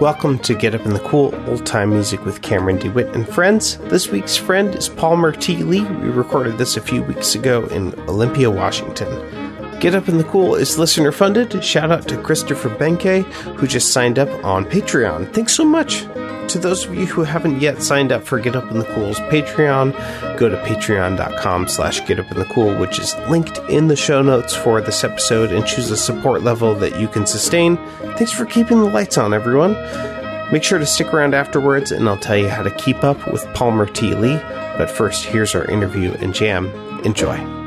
Welcome to Get Up in the Cool Old Time Music with Cameron DeWitt and friends. This week's friend is Palmer T. Lee. We recorded this a few weeks ago in Olympia, Washington. Get Up in the Cool is listener funded. Shout out to Christopher Benke, who just signed up on Patreon. Thanks so much. To those of you who haven't yet signed up for Get Up in the Cool's Patreon, go to patreon.com slash Get Up in the Cool, which is linked in the show notes for this episode, and choose a support level that you can sustain. Thanks for keeping the lights on, everyone. Make sure to stick around afterwards, and I'll tell you how to keep up with Palmer T. Lee. But first, here's our interview and jam. Enjoy.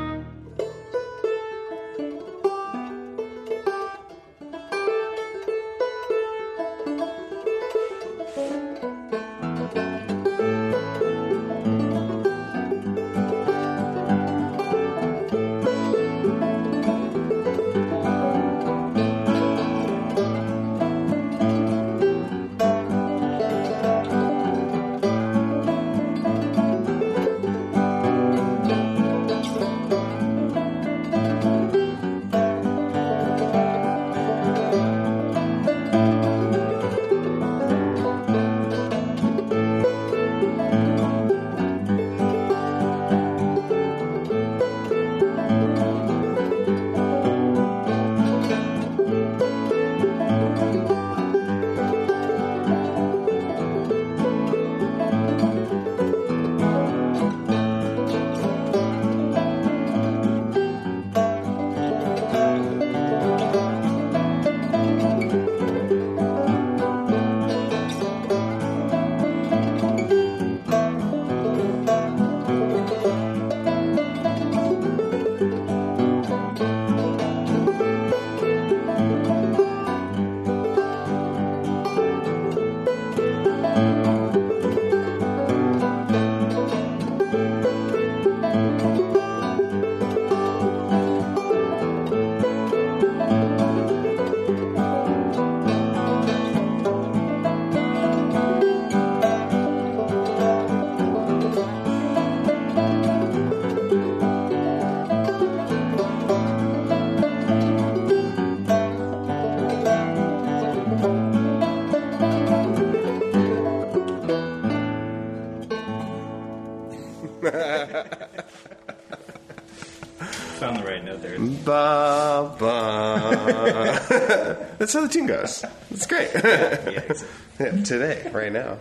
That's how the tune goes. It's great. Yeah, exactly. Yeah, today, right now.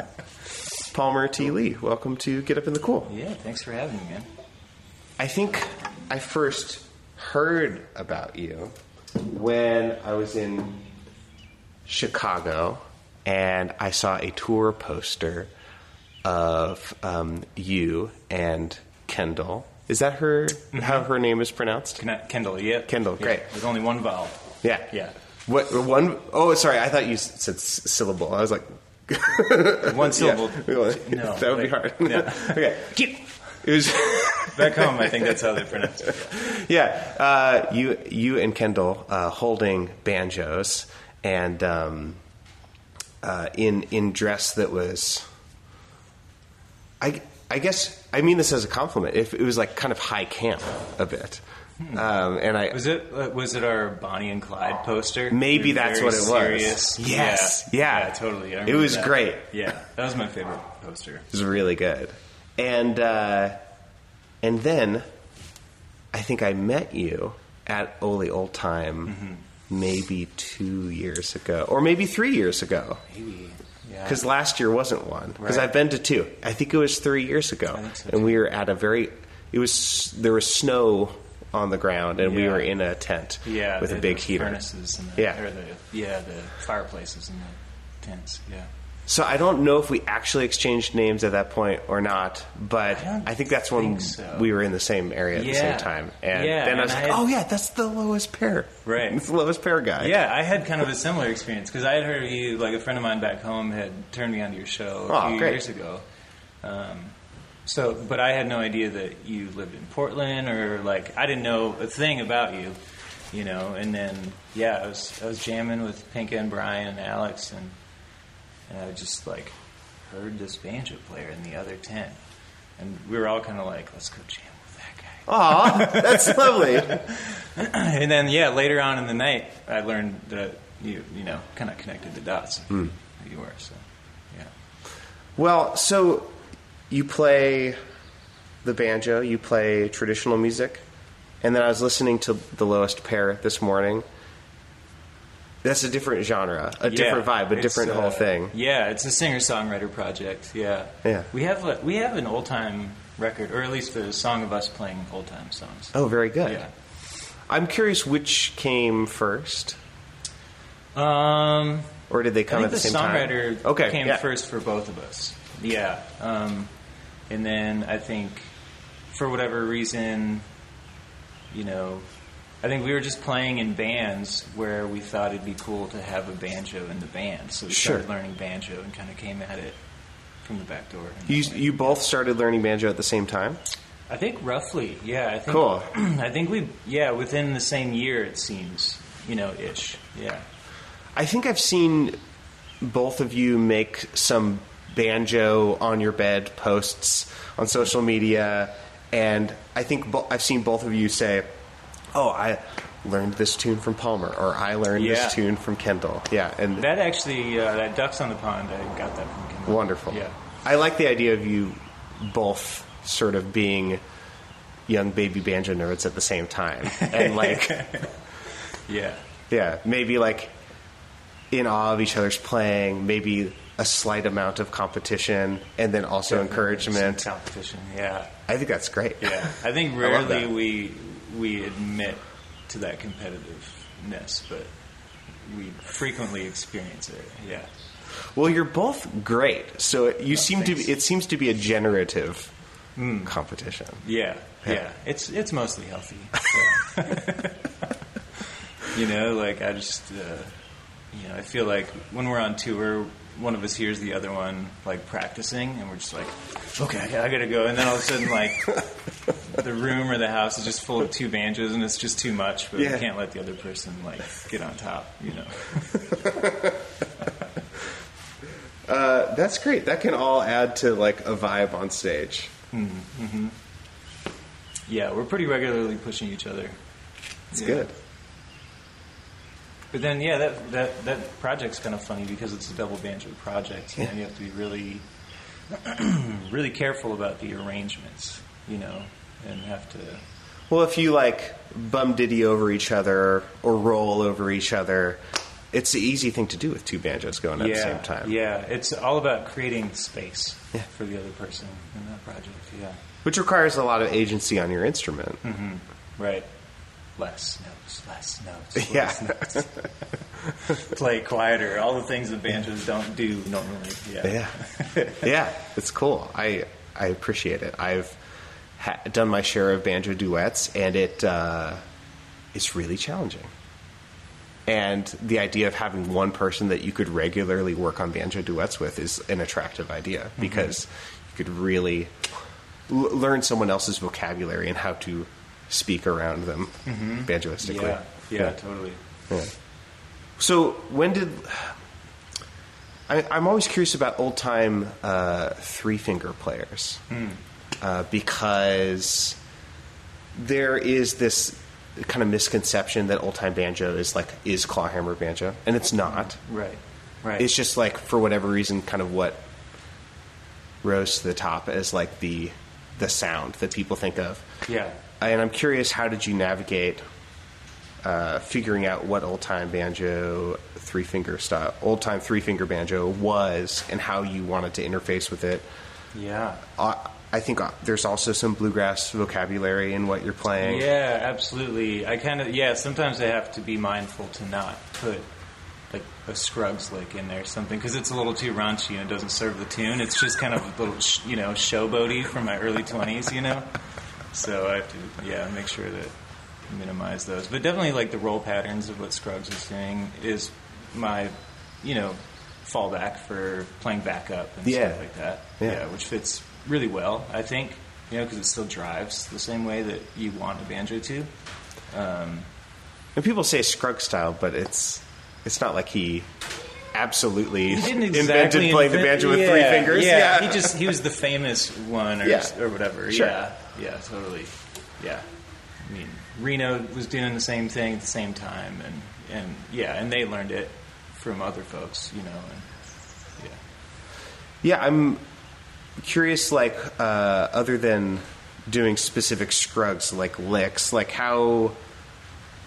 Palmer T. Lee, welcome to Get Up in the Cool. yeah, thanks for having me, man. I think I first heard about you when I was in Chicago and I saw a tour poster of um, you and Kendl. Is that her? How her name is pronounced? Kendl, yeah. Kendl, Yeah, great. There's only one vowel. Yeah, Yeah. What one oh sorry, I thought you said s- syllable. I was like, One syllable. Yeah. No. that would be hard. Yeah. okay, it was. Back home, I think that's how they pronounce it. yeah, uh, you you and Kendl uh, holding banjos and um, uh, in in dress that was. I I guess I mean this as a compliment. If it was like kind of high camp a bit, um, and I Was it uh, was it our Bonnie and Clyde poster? Maybe They're that's what it was. serious. Yes, yeah. totally. I It was that. great. Yeah, that was my favorite poster. It was really good. And uh, and then I think I met you at Oli Old Time Mm-hmm. maybe two years ago, or maybe three years ago. Maybe. Yeah. Because last year wasn't one. Because Right. I've been to two. I think it was three years ago, so, and we were at a very. It was there was snow on the ground, and we were in a tent yeah, with the, a big the heater. furnaces and the, Yeah. or the yeah the fireplaces and the tents. Yeah. So I don't know if we actually exchanged names at that point or not, but I I think that's when think so. we were in the same area at the same time. And Yeah, then I was and like, had- oh yeah, that's the lowest pair. Right. It's the lowest pair guy. Yeah, I had kind of a similar experience because I had heard of you, like a friend of mine back home had turned me onto your show a Oh, few great. years ago. Um, so, but I had no idea that you lived in Portland or like I didn't know a thing about you, you know. And then yeah, I was I was jamming with Pinka and Brian and Alex and and I just like heard this banjo player in the other tent, and we were all kind of like, let's go jam with that guy. Aw, that's lovely. and then yeah, later on in the night, I learned that you you know kind of connected the dots. Hmm. who you were. So, yeah. Well, so you play the banjo, you play traditional music, and then I was listening to the lowest pair this morning. That's a different genre, a different vibe, a different uh, whole thing. Yeah, it's a singer songwriter project. Yeah, Yeah. We have a, we have an old time record, or at least a song of us playing old time songs. Oh, very good. Yeah. I'm curious which came first, Um, or did they come at the, the same time? songwriter okay, came yeah. first for both of us. Yeah, um, and then I think for whatever reason, you know, I think we were just playing in bands where we thought it'd be cool to have a banjo in the band, so we Sure. started learning banjo and kind of came at it from the back door. You you both started learning banjo at the same time. I think roughly, yeah. I think, Cool. I think we, yeah, within the same year it seems, you know, ish. Yeah. I think I've seen both of you make some banjo on your bed posts on social media, and I think bo- I've seen both of you say, "Oh, I learned this tune from Palmer," or "I learned Yeah. this tune from Kendl." Yeah, and That actually, uh, that ducks on the pond, I got that from Kendl. wonderful. Yeah. I like the idea of you both sort of being young baby banjo nerds at the same time, and like. Yeah. Yeah, maybe like in awe of each other's playing, maybe a slight amount of competition, and then also encouragement. Competition. Yeah. I think that's great. Yeah. I think rarely that. we we admit to that competitiveness, but we frequently experience it. Yeah. Well, you're both great, so it, you seem to. thanks. Be, it seems to be a generative competition. Yeah, Yeah. yeah. It's it's mostly healthy. So. you know, like I just, uh, you know, I feel like when we're on tour, one of us hears the other one like practicing, and we're just like, okay, I gotta go. And then all of a sudden, like, the room or the house is just full of two banjos, and it's just too much. But Yeah. we can't let the other person like get on top. You know. Uh, that's great. That can all add to like a vibe on stage. Yeah, we're pretty regularly pushing each other. It's Yeah. good. But then, yeah, that that that project's kind of funny because it's a double banjo project, Yeah. and you have to be really, really careful about the arrangements, you know, and have to. Well, if you like bum diddy over each other or roll over each other, it's the easy thing to do with two banjos going at the same time. yeah, it's all about creating space Yeah. for the other person in that project. Yeah, Which requires a lot of agency on your instrument. Mm-hmm. right. Less notes, less notes, Yeah. less notes. Play quieter. All the things that banjos don't do normally. Yeah. Yeah, yeah, it's cool. I I appreciate it. I've ha- done my share of banjo duets, and it uh, it's really challenging. And the idea of having one person that you could regularly work on banjo duets with is an attractive idea Mm-hmm. because you could really l- learn someone else's vocabulary and how to speak around them banjoistically. Mm-hmm. Yeah, yeah, totally. Yeah. So when did I, I'm always curious about old time uh, three finger players uh, because there is this kind of misconception that old time banjo is like is clawhammer banjo, and it's not. Right, right. It's just like for whatever reason, kind of what rose to the top as like the the sound that people think of. yeah. And I'm curious, how did you navigate uh, figuring out what old time banjo three finger style, old time three finger banjo was, and how you wanted to interface with it? Yeah. Uh, I think uh, there's also some bluegrass vocabulary in what you're playing. Yeah, absolutely. I kind of yeah. Sometimes I have to be mindful to not put like a Scruggs lick in there or something because it's a little too raunchy and it doesn't serve the tune. It's just kind of a little sh- you know showboaty from my early twenties, you know. So I have to yeah make sure to minimize those. But definitely like the roll patterns of what Scruggs is doing is my you know fallback for playing backup and Yeah. stuff like that. Yeah. which fits really well, I think. You know, because it still drives the same way that you want a banjo to. Um, And people say Scruggs style, but it's it's not like he absolutely he didn't invented exactly playing the banjo with yeah, three fingers. Yeah, he just he was the famous one or Yeah. or whatever. Sure. Yeah, yeah, totally. Yeah, I mean Reno was doing the same thing at the same time, and and yeah, and they learned it from other folks, you know. And Yeah. Yeah, I'm curious. Like, uh, other than doing specific Scruggs like licks, like how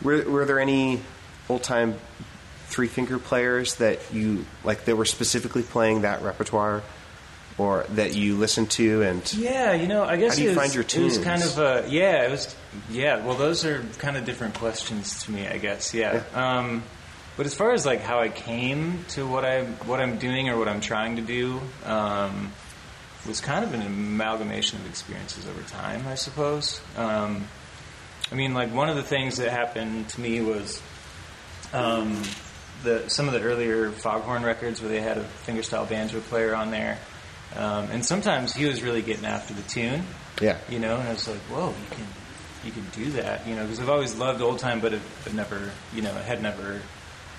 were were there any old time three finger players that you like that were specifically playing that repertoire, or that you listened to and Yeah, you know, I guess How do you was, find your it was kind of uh, yeah, it was yeah. Well, those are kind of different questions to me, I guess. Yeah. Um, but as far as like how I came to what I what I'm doing or what I'm trying to do, um, was kind of an amalgamation of experiences over time, I suppose. Um, I mean, like one of the things that happened to me was um, the some of the earlier Foghorn records where they had a fingerstyle banjo player on there, um, and sometimes he was really getting after the tune, yeah, you know, and I was like, whoa, you can you can do that, you know, because I've always loved old time, but have but never, you know, had never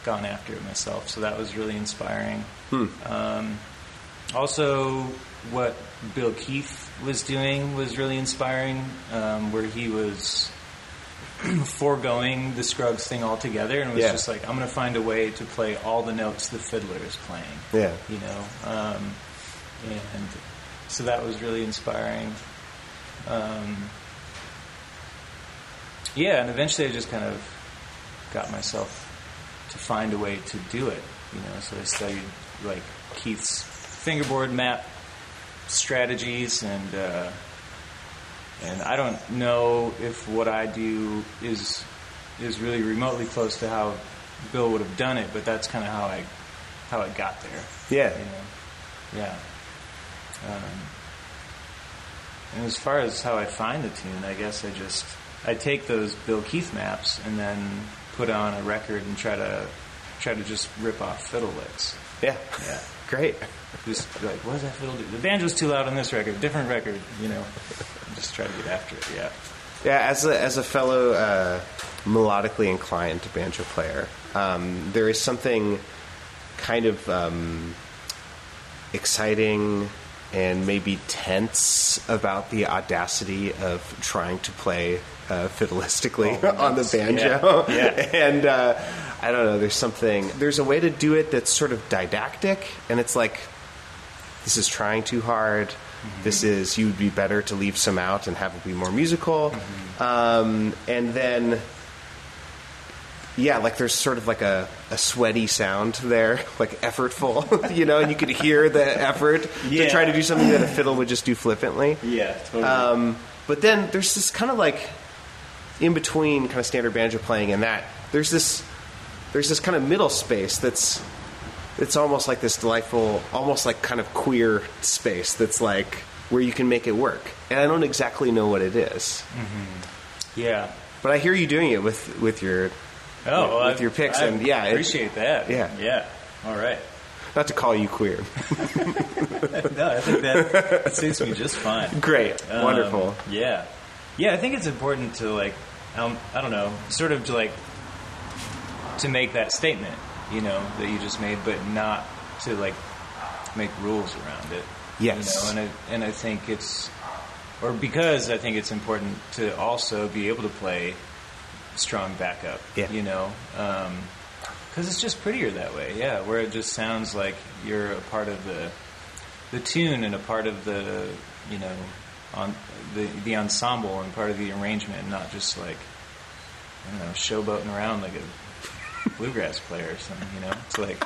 gone after it myself, so that was really inspiring. Um, also, what Bill Keith was doing was really inspiring, um, where he was foregoing the Scruggs thing altogether and was Yeah. just like, I'm going to find a way to play all the notes the fiddler is playing. Yeah. You know? Um, and so that was really inspiring. Um, yeah, and eventually I just kind of got myself to find a way to do it. You know, so I studied like Keith's fingerboard map strategies and uh, and I don't know if what I do is is really remotely close to how Bill would have done it, but that's kind of how I how I got there. yeah, You know, yeah. Um, and as far as how I find the tune, I guess I just I take those Bill Keith maps and then put on a record and try to try to just rip off fiddle licks. yeah, Yeah. Great. Just like, what does that fiddle do? The banjo's too loud on this record. Different record, you know. Just try to get after it. Yeah. Yeah, as a as a fellow uh, melodically inclined banjo player, um, there is something kind of um, exciting and maybe tense about the audacity of trying to play uh, fiddleistically Oh, on the banjo. yeah, yeah. and uh, I don't know. There's something. There's a way to do it that's sort of didactic, and it's like this is trying too hard. This is you would be better to leave some out and have it be more musical. Um, and then, yeah, like there's sort of like a, a sweaty sound there, like effortful, you know, and you could hear the effort to try to do something that a fiddle would just do flippantly. Yeah, totally. Um, but then there's this kind of like in between kind of standard banjo playing and that there's this there's this kind of middle space that's it's almost like this delightful almost like kind of queer space that's like where you can make it work and i don't exactly know what it is yeah. but i hear you doing it with with your Oh, well, with your picks I and yeah it- appreciate that. Yeah. Yeah. All right. not to call you queer No, I think that, that suits me just fine. great Um, wonderful Yeah, yeah. I think it's important to like, um, I don't know, sort of to like to make that statement, you know, that you just made, but not to like make rules around it. Yes. You know, and I, and I think it's, or because I think it's important to also be able to play strong backup. Yeah. You know. Um, because it's just prettier that way, yeah. Where it just sounds like you're a part of the the tune and a part of the you know on the the ensemble and part of the arrangement, and not just like I don't know showboating around like a bluegrass player or something. You know, it's like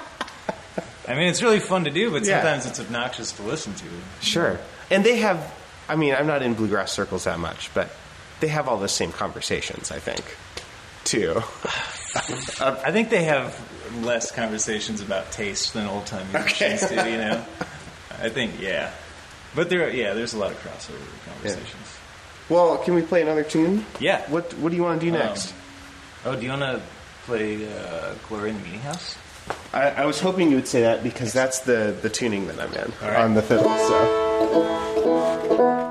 I mean it's really fun to do, but Yeah. sometimes it's obnoxious to listen to. Sure. And they have, I mean, I'm not in bluegrass circles that much, but they have all the same conversations, I think, too. I think they have less conversations about taste than old time musicians do. You know, I think yeah, but there yeah, there's a lot of crossover conversations. Well, can we play another tune? Yeah. What What do you want to do Um, next? Oh, do you want to play uh, Glory in the Meeting House? I, I was hoping you would say that because that's the, the tuning that I'm in right. on the fiddle. So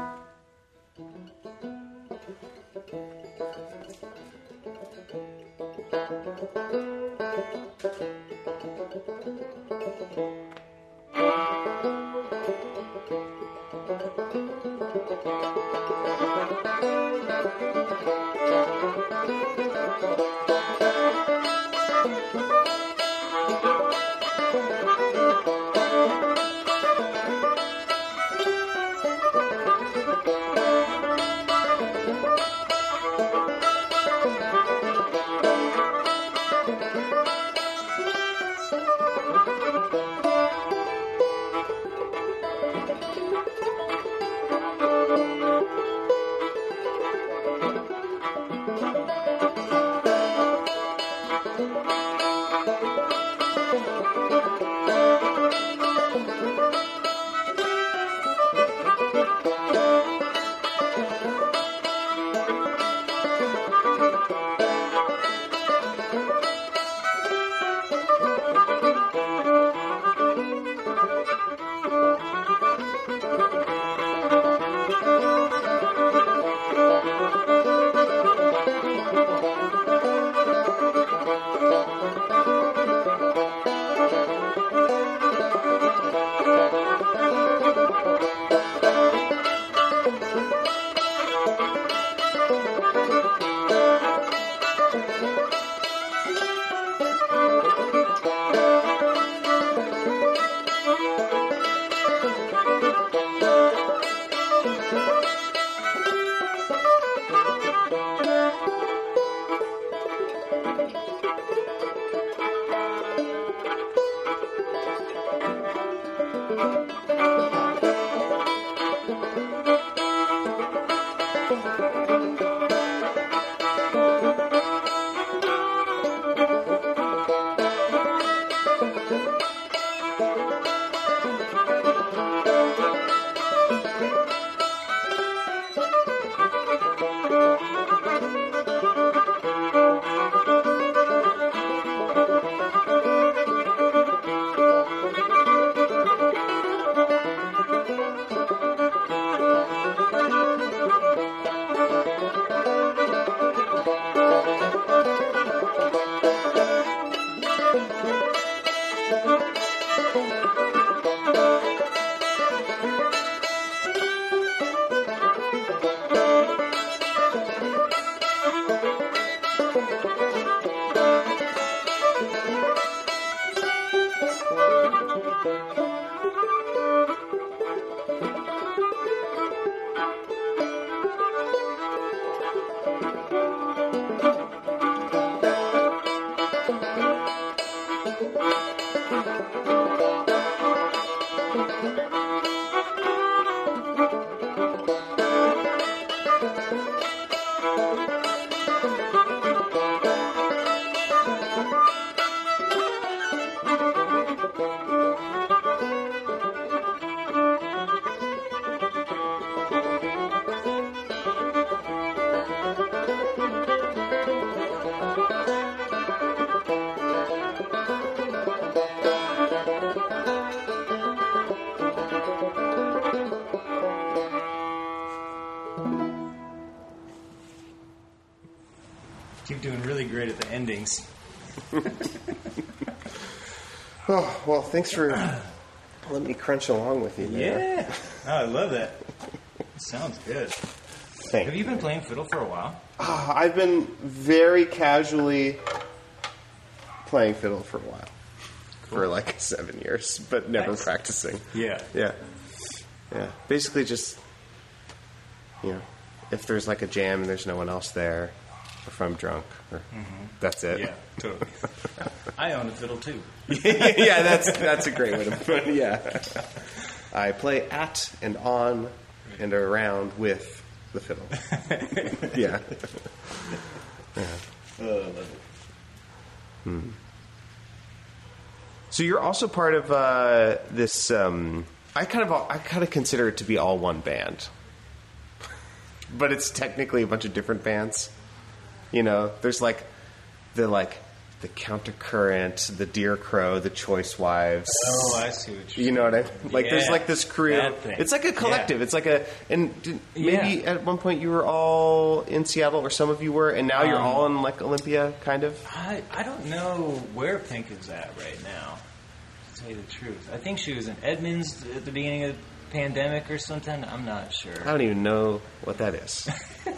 great at the endings. Oh, well, thanks for letting me crunch along with you there. Yeah. Oh, I love that. Sounds good. Thank Have you been playing fiddle for a while? Ah, I've been very casually playing fiddle for a while. For like seven years, but never Nice. practicing. Yeah. Yeah. Yeah. Basically, just, you know, if there's like a jam and there's no one else there, if I'm drunk, or that's it. Yeah, totally. I own a fiddle too. yeah, that's that's a great way to put it. Yeah. I play at and on and around with the fiddle. yeah. Hmm. So you're also part of uh, this. Um, I kind of I kind of consider it to be all one band, but it's technically a bunch of different bands. You know, there's like the like the Countercurrent, the Deer Crow, the Choice Wives. Oh, I see what you're You know what I mean? Like there's like this crew. It's like a collective. Yeah. It's like a and did, maybe Yeah. at one point you were all in Seattle, or some of you were, and now you're Um, all in like Olympia, kind of. I, I don't know where Pink is at right now, to tell you the truth. I think she was in Edmonds at the beginning of pandemic or something. I'm not sure. I don't even know what that is,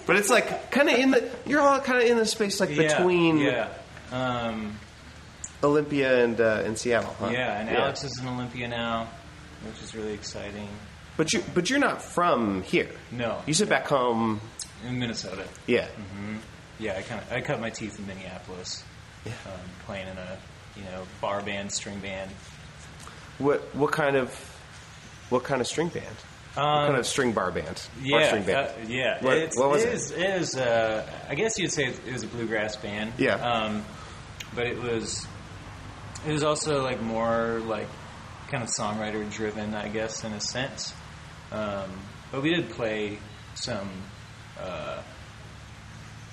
but it's like kind of in the. You're all kind of in the space like Yeah, between Yeah. Um, Olympia and uh, and Seattle. Huh? yeah, and Alex is in Olympia now, which is really exciting. But you but you're not from here. No. You sit back home. In Minnesota. Yeah. Yeah, I kind of I cut my teeth in Minneapolis, Yeah. um, playing in a you know bar band, string band. What what kind of what kind of string band? what Um, kind of string bar band? Yeah, string band. uh, yeah. What- it's, what was it it? is- it is, uh, I guess you'd say it was a bluegrass band. Yeah. Um, but it was it was also like more like kind of songwriter driven, I guess, in a sense. Um, but we did play some uh,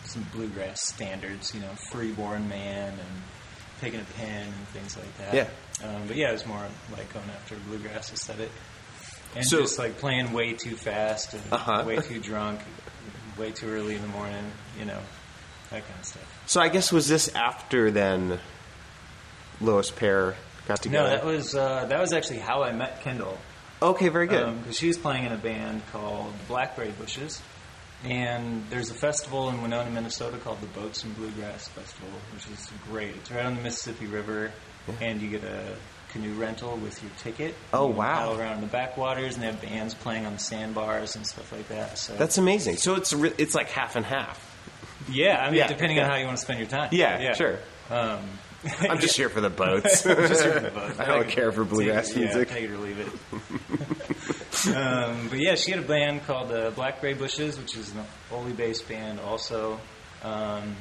some bluegrass standards, you know, "Freeborn Man" and "Pig in a Pen" and things like that. Yeah. Um, but yeah, it was more like going after bluegrass aesthetic, and So- just like playing way too fast and Uh-huh. way too drunk, way too early in the morning, you know, that kind of stuff. So I guess was this after then Lowest Pair got together? No, that was uh, that was actually how I met Kendl. okay, very good. because she was playing in a band called Blackberry Bushes, and there's a festival in Winona, Minnesota called the Boats and Bluegrass Festival, which is great. It's right on the Mississippi River, and you get a canoe rental with your ticket. Oh, You wow. Paddle around in the backwaters, and they have bands playing on the sandbars and stuff like that. So That's amazing. So it's re- it's like half and half. yeah, I mean, Yeah, depending yeah. on how you want to spend your time. Yeah, sure. Um, I'm just here for the boats. Just for the boat. I don't care for bluegrass music. Yeah, take it or leave it. um, but yeah, she had a band called the uh, Blackberry Bushes, which is an Oli based band also. Um,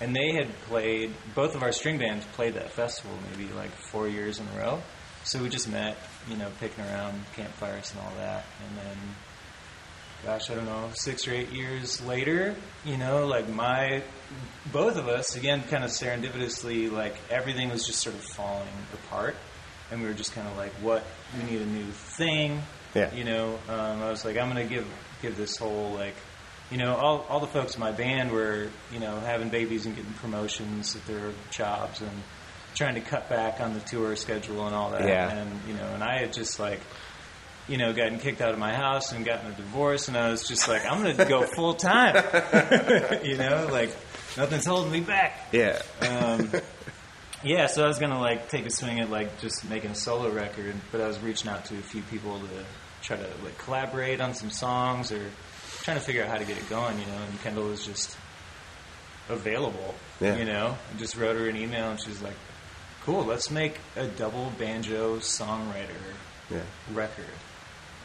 and they had played, both of our string bands played that festival maybe like four years in a row. So we just met, you know, picking around campfires and all that. And then, gosh, I don't know, six or eight years later, you know, like my, both of us, again, kind of serendipitously, like everything was just sort of falling apart. And we were just kind of like, what, we need a new thing. Yeah. You know, um, I was like, I'm going to give, give this whole, like, you know, all, all the folks in my band were, you know, having babies and getting promotions at their jobs and trying to cut back on the tour schedule and all that. Yeah. And, you know, and I had just like, you know, gotten kicked out of my house and gotten a divorce, and I was just like, I'm going to go full time. you know, like nothing's holding me back. yeah. Um, yeah, so I was gonna like take a swing at like just making a solo record, but I was reaching out to a few people to try to like collaborate on some songs or trying to figure out how to get it going, you know. And Kendl was just available, Yeah. you know. I just wrote her an email, and she's like, "Cool, let's make a double banjo songwriter Yeah. record."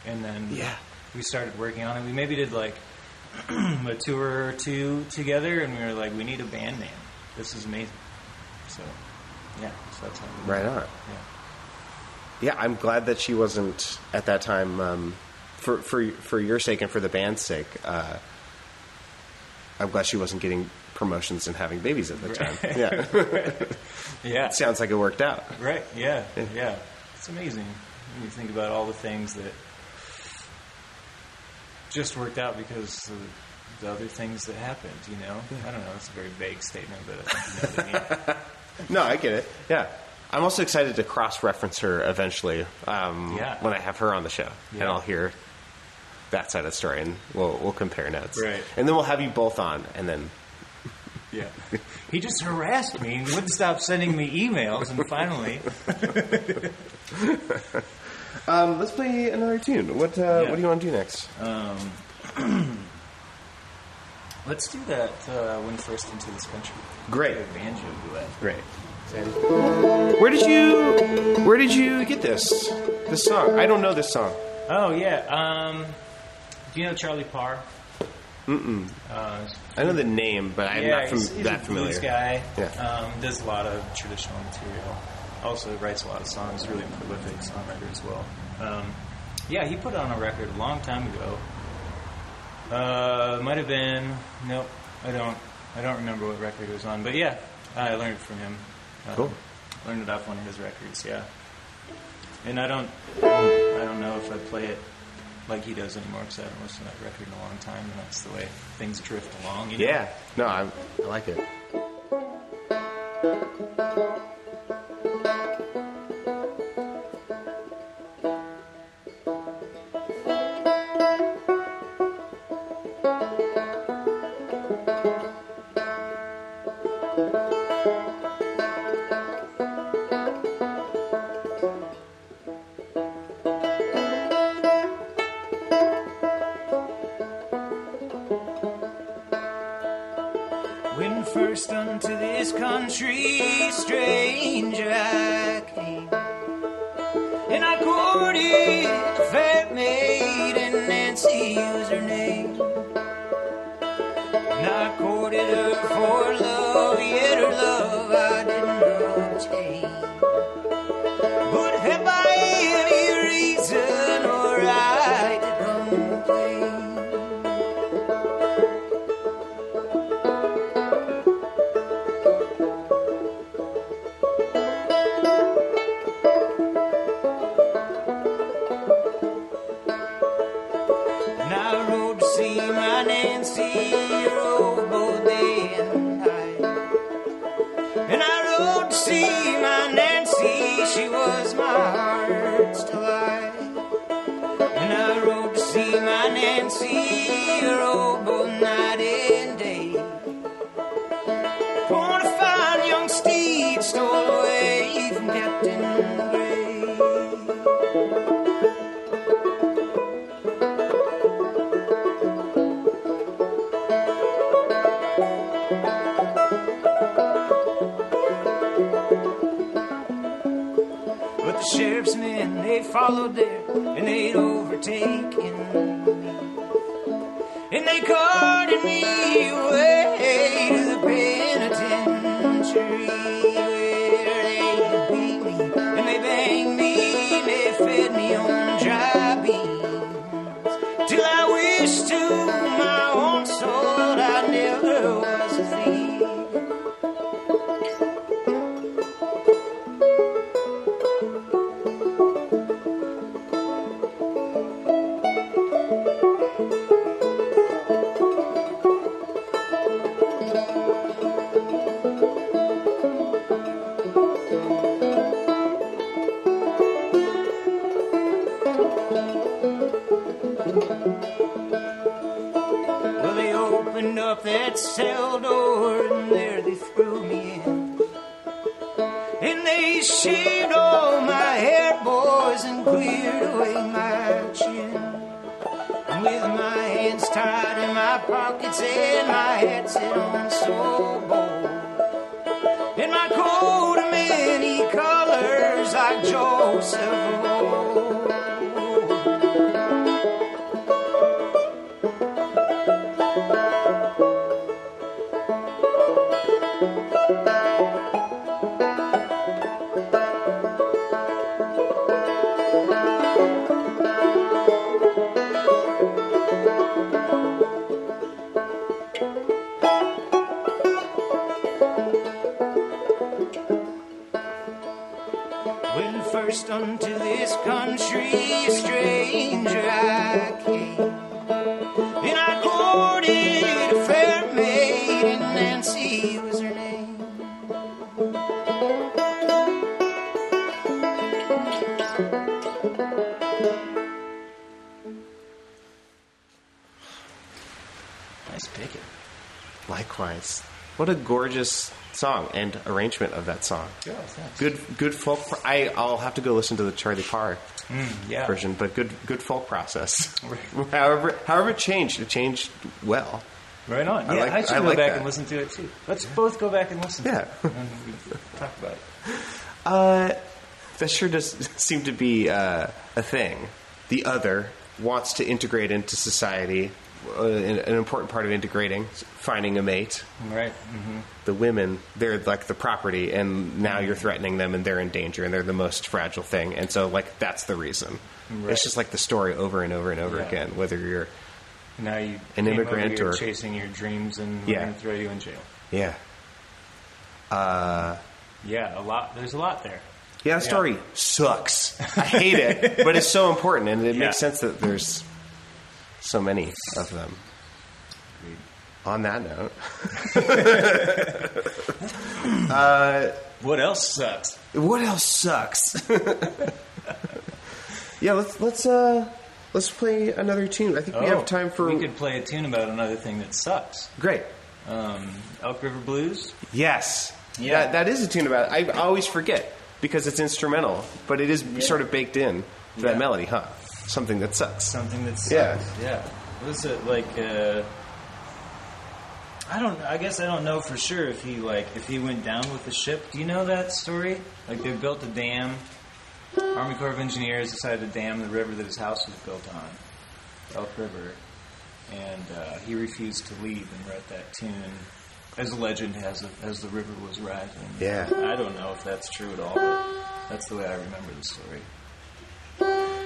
And then Yeah. we started working on it. We maybe did like a tour or two together, and we were like, "We need a band name. This is amazing." So, yeah, so that's how we Right on. Yeah. Yeah, I'm glad that she wasn't at that time. Um, for for for your sake and for the band's sake, uh, I'm glad she wasn't getting promotions and having babies at the time. Yeah, Yeah. It sounds like it worked out. Right. Yeah. Yeah. It's amazing when you think about all the things that just worked out because of the other things that happened. You know, I don't know. It's a very vague statement, but I think you know what I mean. No, I get it. Yeah. I'm also excited to cross-reference her eventually um, Yeah. when I have her on the show, and I'll hear that side of the story, and we'll we'll compare notes. Right. And then we'll have you both on, and then Yeah. He just harassed me and wouldn't stop sending me emails, and finally, um, let's play another tune. What uh, Yeah. What do you want to do next? um, let's do that. Uh, when first into this country, Great. banjo duet. Great. Where did you Where did you get this this song? I don't know this song. Oh yeah. Um, do you know Charlie Parr? Mm-mm. Uh, I know the name, but I'm yeah, not fam- he's, he's that a familiar. blues guy. Yeah. Um, does a lot of traditional material. Also writes a lot of songs. Really prolific songwriter as well. Um, yeah, he put on a record a long time ago. Uh, might have been. Nope, I don't. I don't remember what record it was on. But yeah, I learned it from him. Um, Cool. Learned it off one of his records. Yeah. And I don't. I don't know if I play it like he does anymore because I haven't listened to that record in a long time, and that's the way things drift along. You know? Yeah. No, I, I like it. First unto this country, stranger I came, and I courted a fair maiden, Nancy was her name. And I courted her for love, yet her love I didn't obtain. Followed there and they'd overtaken me. And they carted me away to the penitentiary where they beat me and they banged me What a gorgeous song and arrangement of that song. Yeah. Good, good folk. Pro- I, I'll have to go listen to the Charlie Parr Yeah. version, but good, good folk process. Right. however, however it changed, it changed well. Right on. I Yeah, I, like- should I go like back that. and listen to it too. Let's both go back and listen Yeah. to it. And talk about it. Uh, that sure does seem to be uh, a thing. The other wants to integrate into society. Uh, an, an important part of integrating, finding a mate. Right. hmm The women, they're like the property, and now you're threatening them, and they're in danger, and they're the most fragile thing. And so, like, that's the reason. Right. It's just like the story over and over and over Yeah. again. Whether you're, Now you An immigrant or- chasing your dreams and Yeah. we're going to throw you in jail. yeah, uh, Yeah, a lot. There's a lot there. yeah, the story sucks. I hate it, but it's so important, and it Yeah. makes sense that there's so many of them. On that note, What else sucks? what else sucks? yeah, let's let's uh let's play another tune. I think we have time for Oh, We could play a tune about another thing that sucks. great. Um, Elk River Blues. Yes, Yeah. that, that is a tune about. I always forget because it's instrumental, but it is sort of baked in to that melody, huh? Something that sucks. Something that sucks. Yeah. Yeah. Was it like? Uh, I don't. I guess I don't know for sure if he like if he went down with the ship. Do you know that story? Like they built a dam. Army Corps of Engineers decided to dam the river that his house was built on, Elk River, and uh, he refused to leave and wrote that tune. As a legend has it, as the river was rising. Yeah. I don't know if that's true at all, but that's the way I remember the story.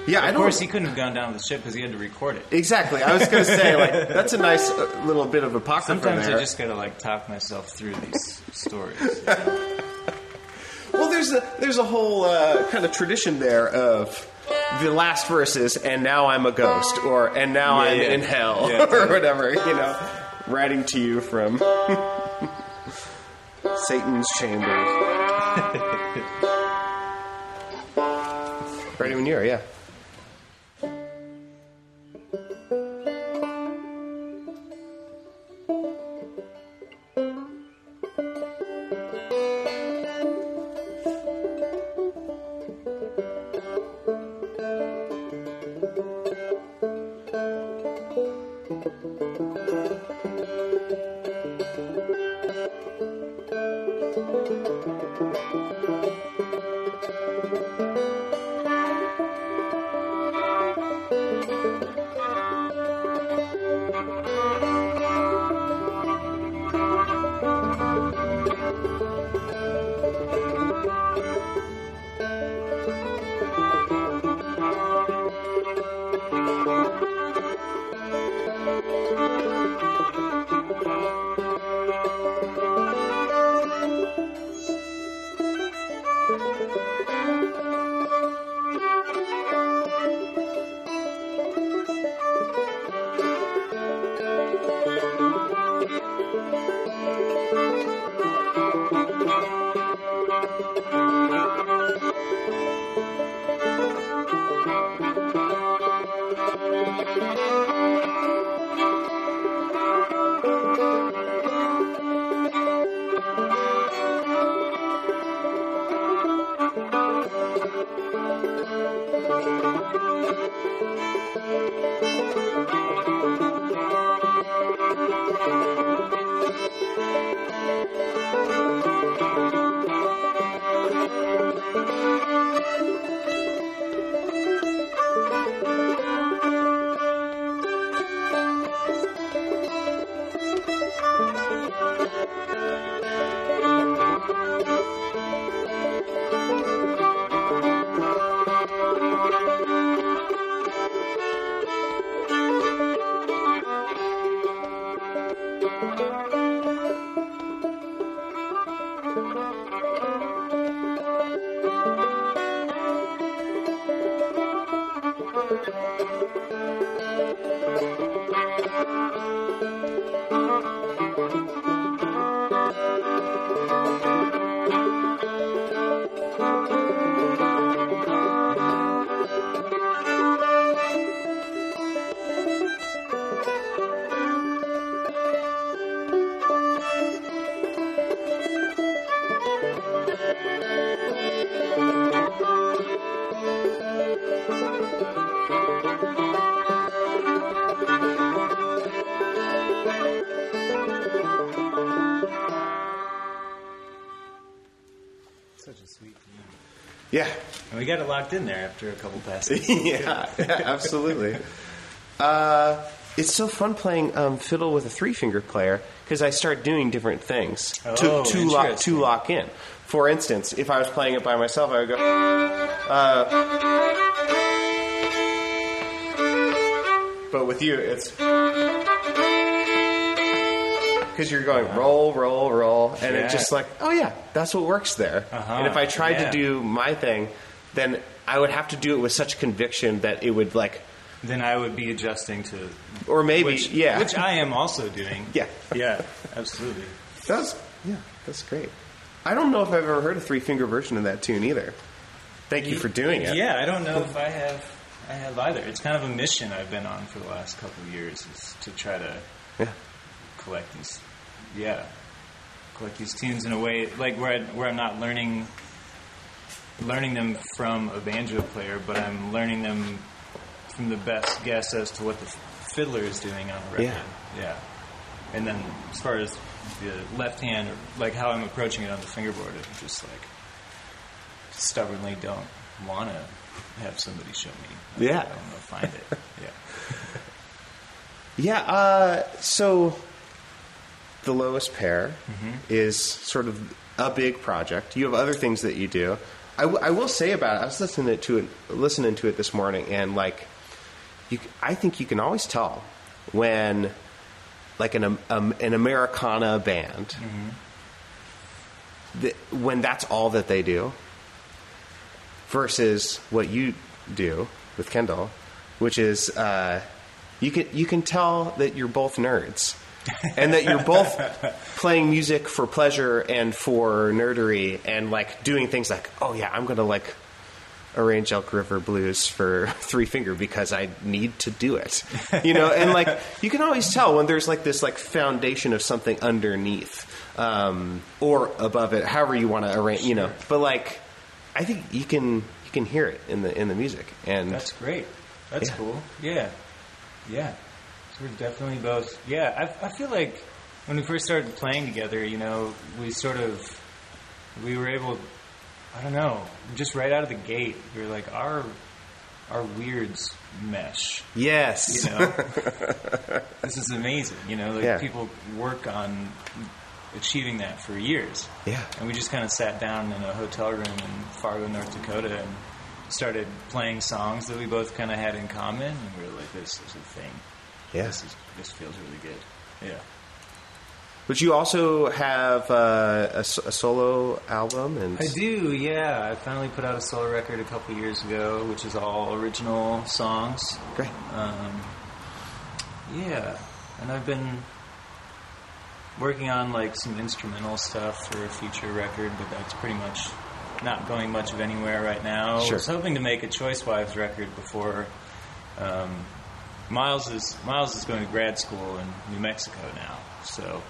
Yeah, Of course, he couldn't have gone down with the ship because he had to record it. exactly. I was going to say like that's a nice uh, little bit of apocrypha Sometimes there. I just gotta like talk myself through these stories. Well, there's a there's a whole uh, kind of tradition there of the last verses, and now I'm a ghost, or and now Yeah, I'm yeah. in hell, Yeah, or whatever. You know, writing to you from Satan's chambers. Ready when you are, yeah. Yeah, And we got it locked in there after a couple passes. yeah, yeah, absolutely. Uh, it's so fun playing um, fiddle with a three finger player because I start doing different things to Oh, to lock to lock in. For instance, if I was playing it by myself, I would go. Uh, but with you, it's because you're going roll, roll, roll, and Yeah. it's just like, oh yeah, that's what works there. Uh-huh, And if I tried yeah. to do my thing, then I would have to do it with such conviction that it would like, then I would be adjusting to or maybe, which, yeah, which I am also doing. yeah, Yeah, absolutely. that's yeah, that's great. I don't know if I've ever heard a three finger version of that tune either. Thank you for doing it. Yeah, I don't know if I have. I have either. It's kind of a mission I've been on for the last couple of years, is to try to Yeah. collect these. Yeah, collect these tunes in a way like where I, where I'm not learning learning them from a banjo player, but I'm learning them from the best guess as to what the fiddler is doing on the record. Yeah. yeah. And then as far as the left hand, or like how I'm approaching it on the fingerboard, I'm just like stubbornly don't want to have somebody show me. Yeah. I don't know, find it. Yeah. Yeah, uh, so the lowest pair is sort of a big project. You have other things that you do. I, w- I will say about it. I was listening to it, listening to it this morning, and like, you, I think you can always tell when, like, an um, an Americana band, that when that's all that they do, versus what you do with Kendl, which is uh, you can you can tell that you're both nerds, and that you're both playing music for pleasure and for nerdery, and like doing things like, oh yeah, I'm gonna like arrange Elk River Blues for Three Finger because I need to do it, you know, and like you can always tell when there's like this like foundation of something underneath um, or above it, however you want to arrange, you know, but like. I think you can you can hear it in the in the music, and That's great. That's Yeah. cool. Yeah. Yeah. We're definitely both. Yeah, I, I feel like when we first started playing together, you know, we sort of we were able. I don't know. Just right out of the gate, we were like our our weirds mesh. yes, You know, this is amazing. You know, like Yeah. people work on achieving that for years. yeah, And we just kind of sat down in a hotel room in Fargo, North Dakota, and started playing songs that we both kind of had in common. And we were like, "This is a thing. Yeah. This is this feels really good." Yeah. But you also have uh, a, a solo album, and I do, yeah. I finally put out a solo record a couple years ago, which is all original songs. great. Um, yeah, and I've been working on like some instrumental stuff for a future record, but that's pretty much not going much of anywhere right now. Sure. I was hoping to make a Choice Wives record before um, Miles is Miles is going to grad school in New Mexico now, so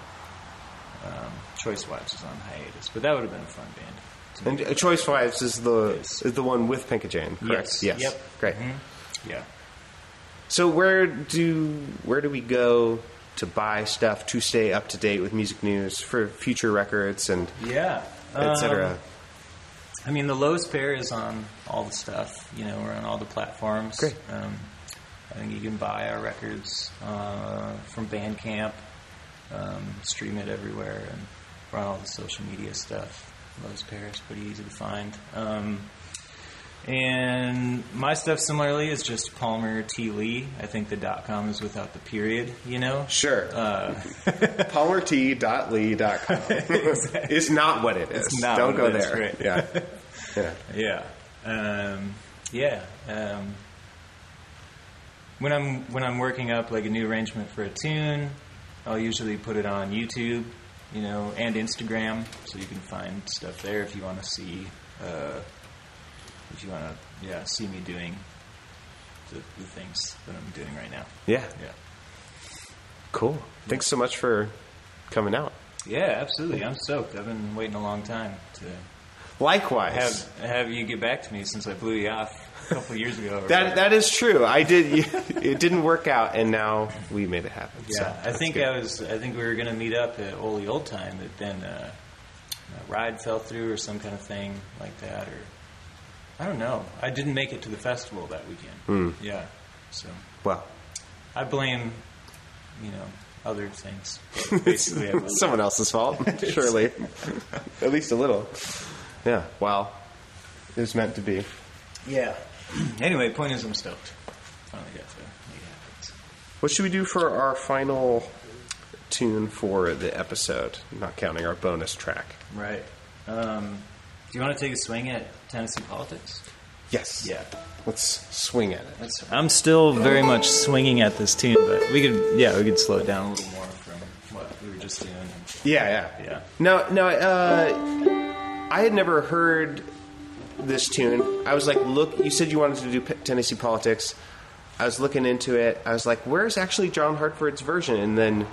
um, Choice Wives is on hiatus. But that would have been a fun band. And uh, Choice Wives is the Yes. is the one with Pinka Jane, correct? Yes. Yep. Great. Mhm. Yeah. So where do where do we go to buy stuff to stay up to date with music news for future records and Yeah. etc. Um, I mean, the Lowest Pair is on all the stuff. You know, we're on all the platforms. Great. Um, I think you can buy our records uh, from Bandcamp, um, stream it everywhere, and we're on all the social media stuff. Lowest Pair is pretty easy to find. Um, and my stuff, similarly, is just Palmer T. Lee. I think the dot com is without the period, you know? Sure. Uh, PalmerT.lee.com is not what it is. It's not Don't what go it is, there. right. Yeah. Yeah. Yeah, um, yeah. Um, when I'm when I'm working up like a new arrangement for a tune, I'll usually put it on YouTube, you know, and Instagram, so you can find stuff there if you want to see, uh, if you want to, yeah, see me doing the, the things that I'm doing right now. Yeah. Yeah, Cool. Thanks so much for coming out. yeah, absolutely. I'm stoked. I've been waiting a long time to Likewise. have have you get back to me since I blew you off couple years ago. or that that is true. I did. It didn't work out, and now we made it happen. Yeah, so I think good. I was. I think we were going to meet up at Ole Old Time, but then uh, a ride fell through or some kind of thing like that, or I don't know. I didn't make it to the festival that weekend. Hmm. Yeah, so well. I blame, you know, other things. Basically, Someone else's fault, surely. At least a little. Yeah. Well, it was meant to be. Yeah. anyway, point is, I'm stoked. Finally got to make it happen. What should we do for our final tune for the episode? Not counting our bonus track. Right. Um, do you want to take a swing at Tennessee politics? Yes. Yeah. Let's swing at it. I'm still very much swinging at this tune, but we could, yeah, we could slow it down a little more from what we were just doing. Yeah, yeah. Yeah. No, no. Uh, I had never heard this tune. I was like, look. You said you wanted to do P- Tennessee politics. I was looking into it. I was like, where's actually John Hartford's version? And then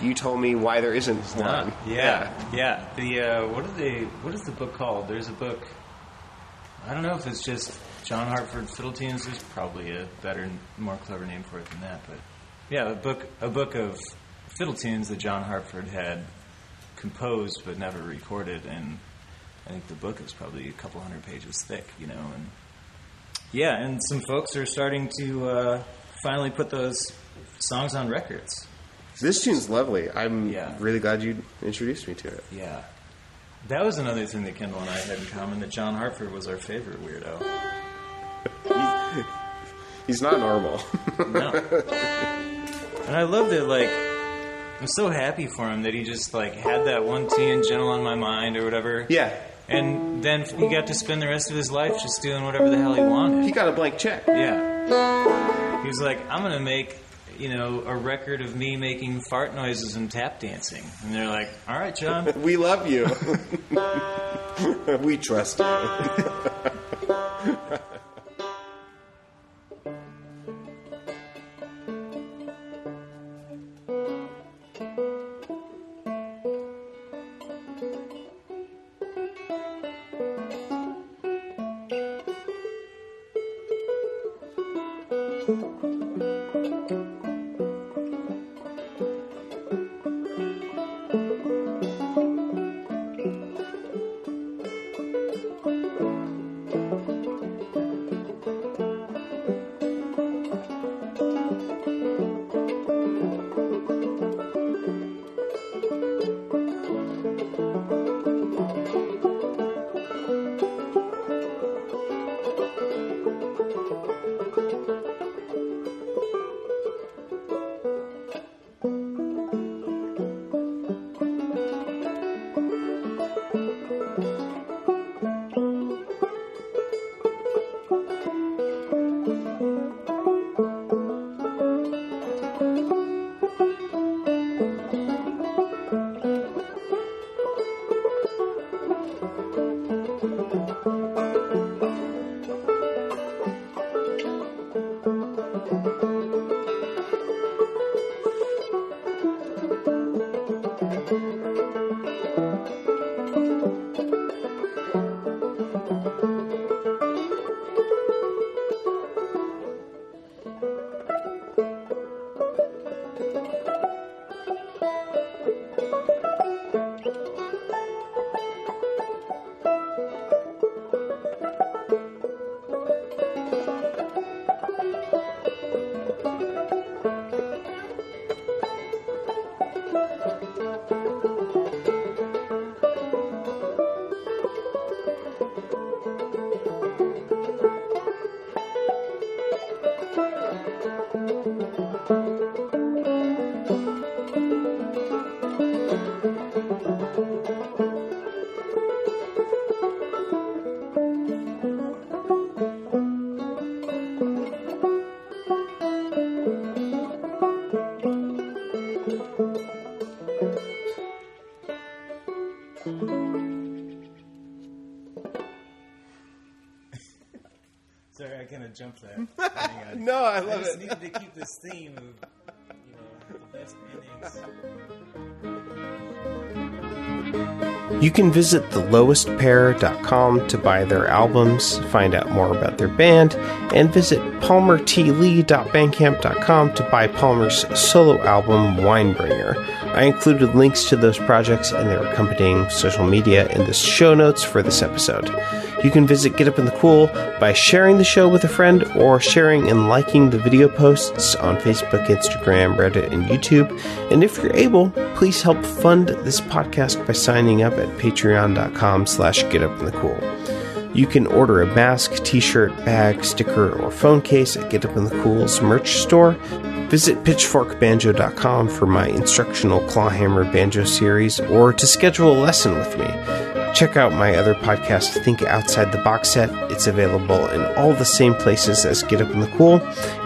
you told me why there isn't one. Yeah, yeah. The uh, what are they? What is the book called? There's a book. I don't know if it's just John Hartford Fiddle Tunes. There's probably a better, more clever name for it than that. But yeah, a book, a book of fiddle tunes that John Hartford had composed but never recorded, and I think the book is probably a couple hundred pages thick. You know, and yeah, and some folks are starting to uh, finally put those songs on records. This tune's lovely. I'm Yeah. really glad you introduced me to it. Yeah. That was another thing that Kendl and I had in common that John Hartford was our favorite weirdo. He's not normal. No. and I loved it, like, I'm so happy for him that he just, like, had that one tune, Gentle on My Mind, or whatever. yeah. And then he got to spend the rest of his life just doing whatever the hell he wanted. He got a blank check. Yeah. He was like, I'm going to make, you know, a record of me making fart noises and tap dancing. And they're like, all right, John. We love you. we trust you. Sorry, I kind of jumped there. No, I love I just it. needed to keep this theme of, you know, the best endings. You can visit thelowestpair.com to buy their albums, find out more about their band, and visit palmertlee.bandcamp.com to buy Palmer's solo album, Winebringer. I included links to those projects and their accompanying social media in the show notes for this episode. You can visit Get Up in the Cool by sharing the show with a friend or sharing and liking the video posts on Facebook, Instagram, Reddit, and YouTube. And if you're able, please help fund this podcast by signing up at patreon.com slash getupinthecool. You can order a mask, t-shirt, bag, sticker, or phone case at Get Up in the Cool's merch store. Visit pitchforkbanjo.com for my instructional clawhammer banjo series or to schedule a lesson with me. Check out my other podcast, Think Outside the Box Set. It's available in all the same places as Get Up in the Cool.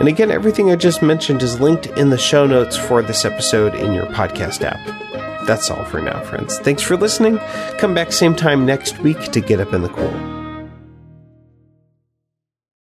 And again, everything I just mentioned is linked in the show notes for this episode in your podcast app. That's all for now, friends. Thanks for listening. Come back same time next week to Get Up in the Cool.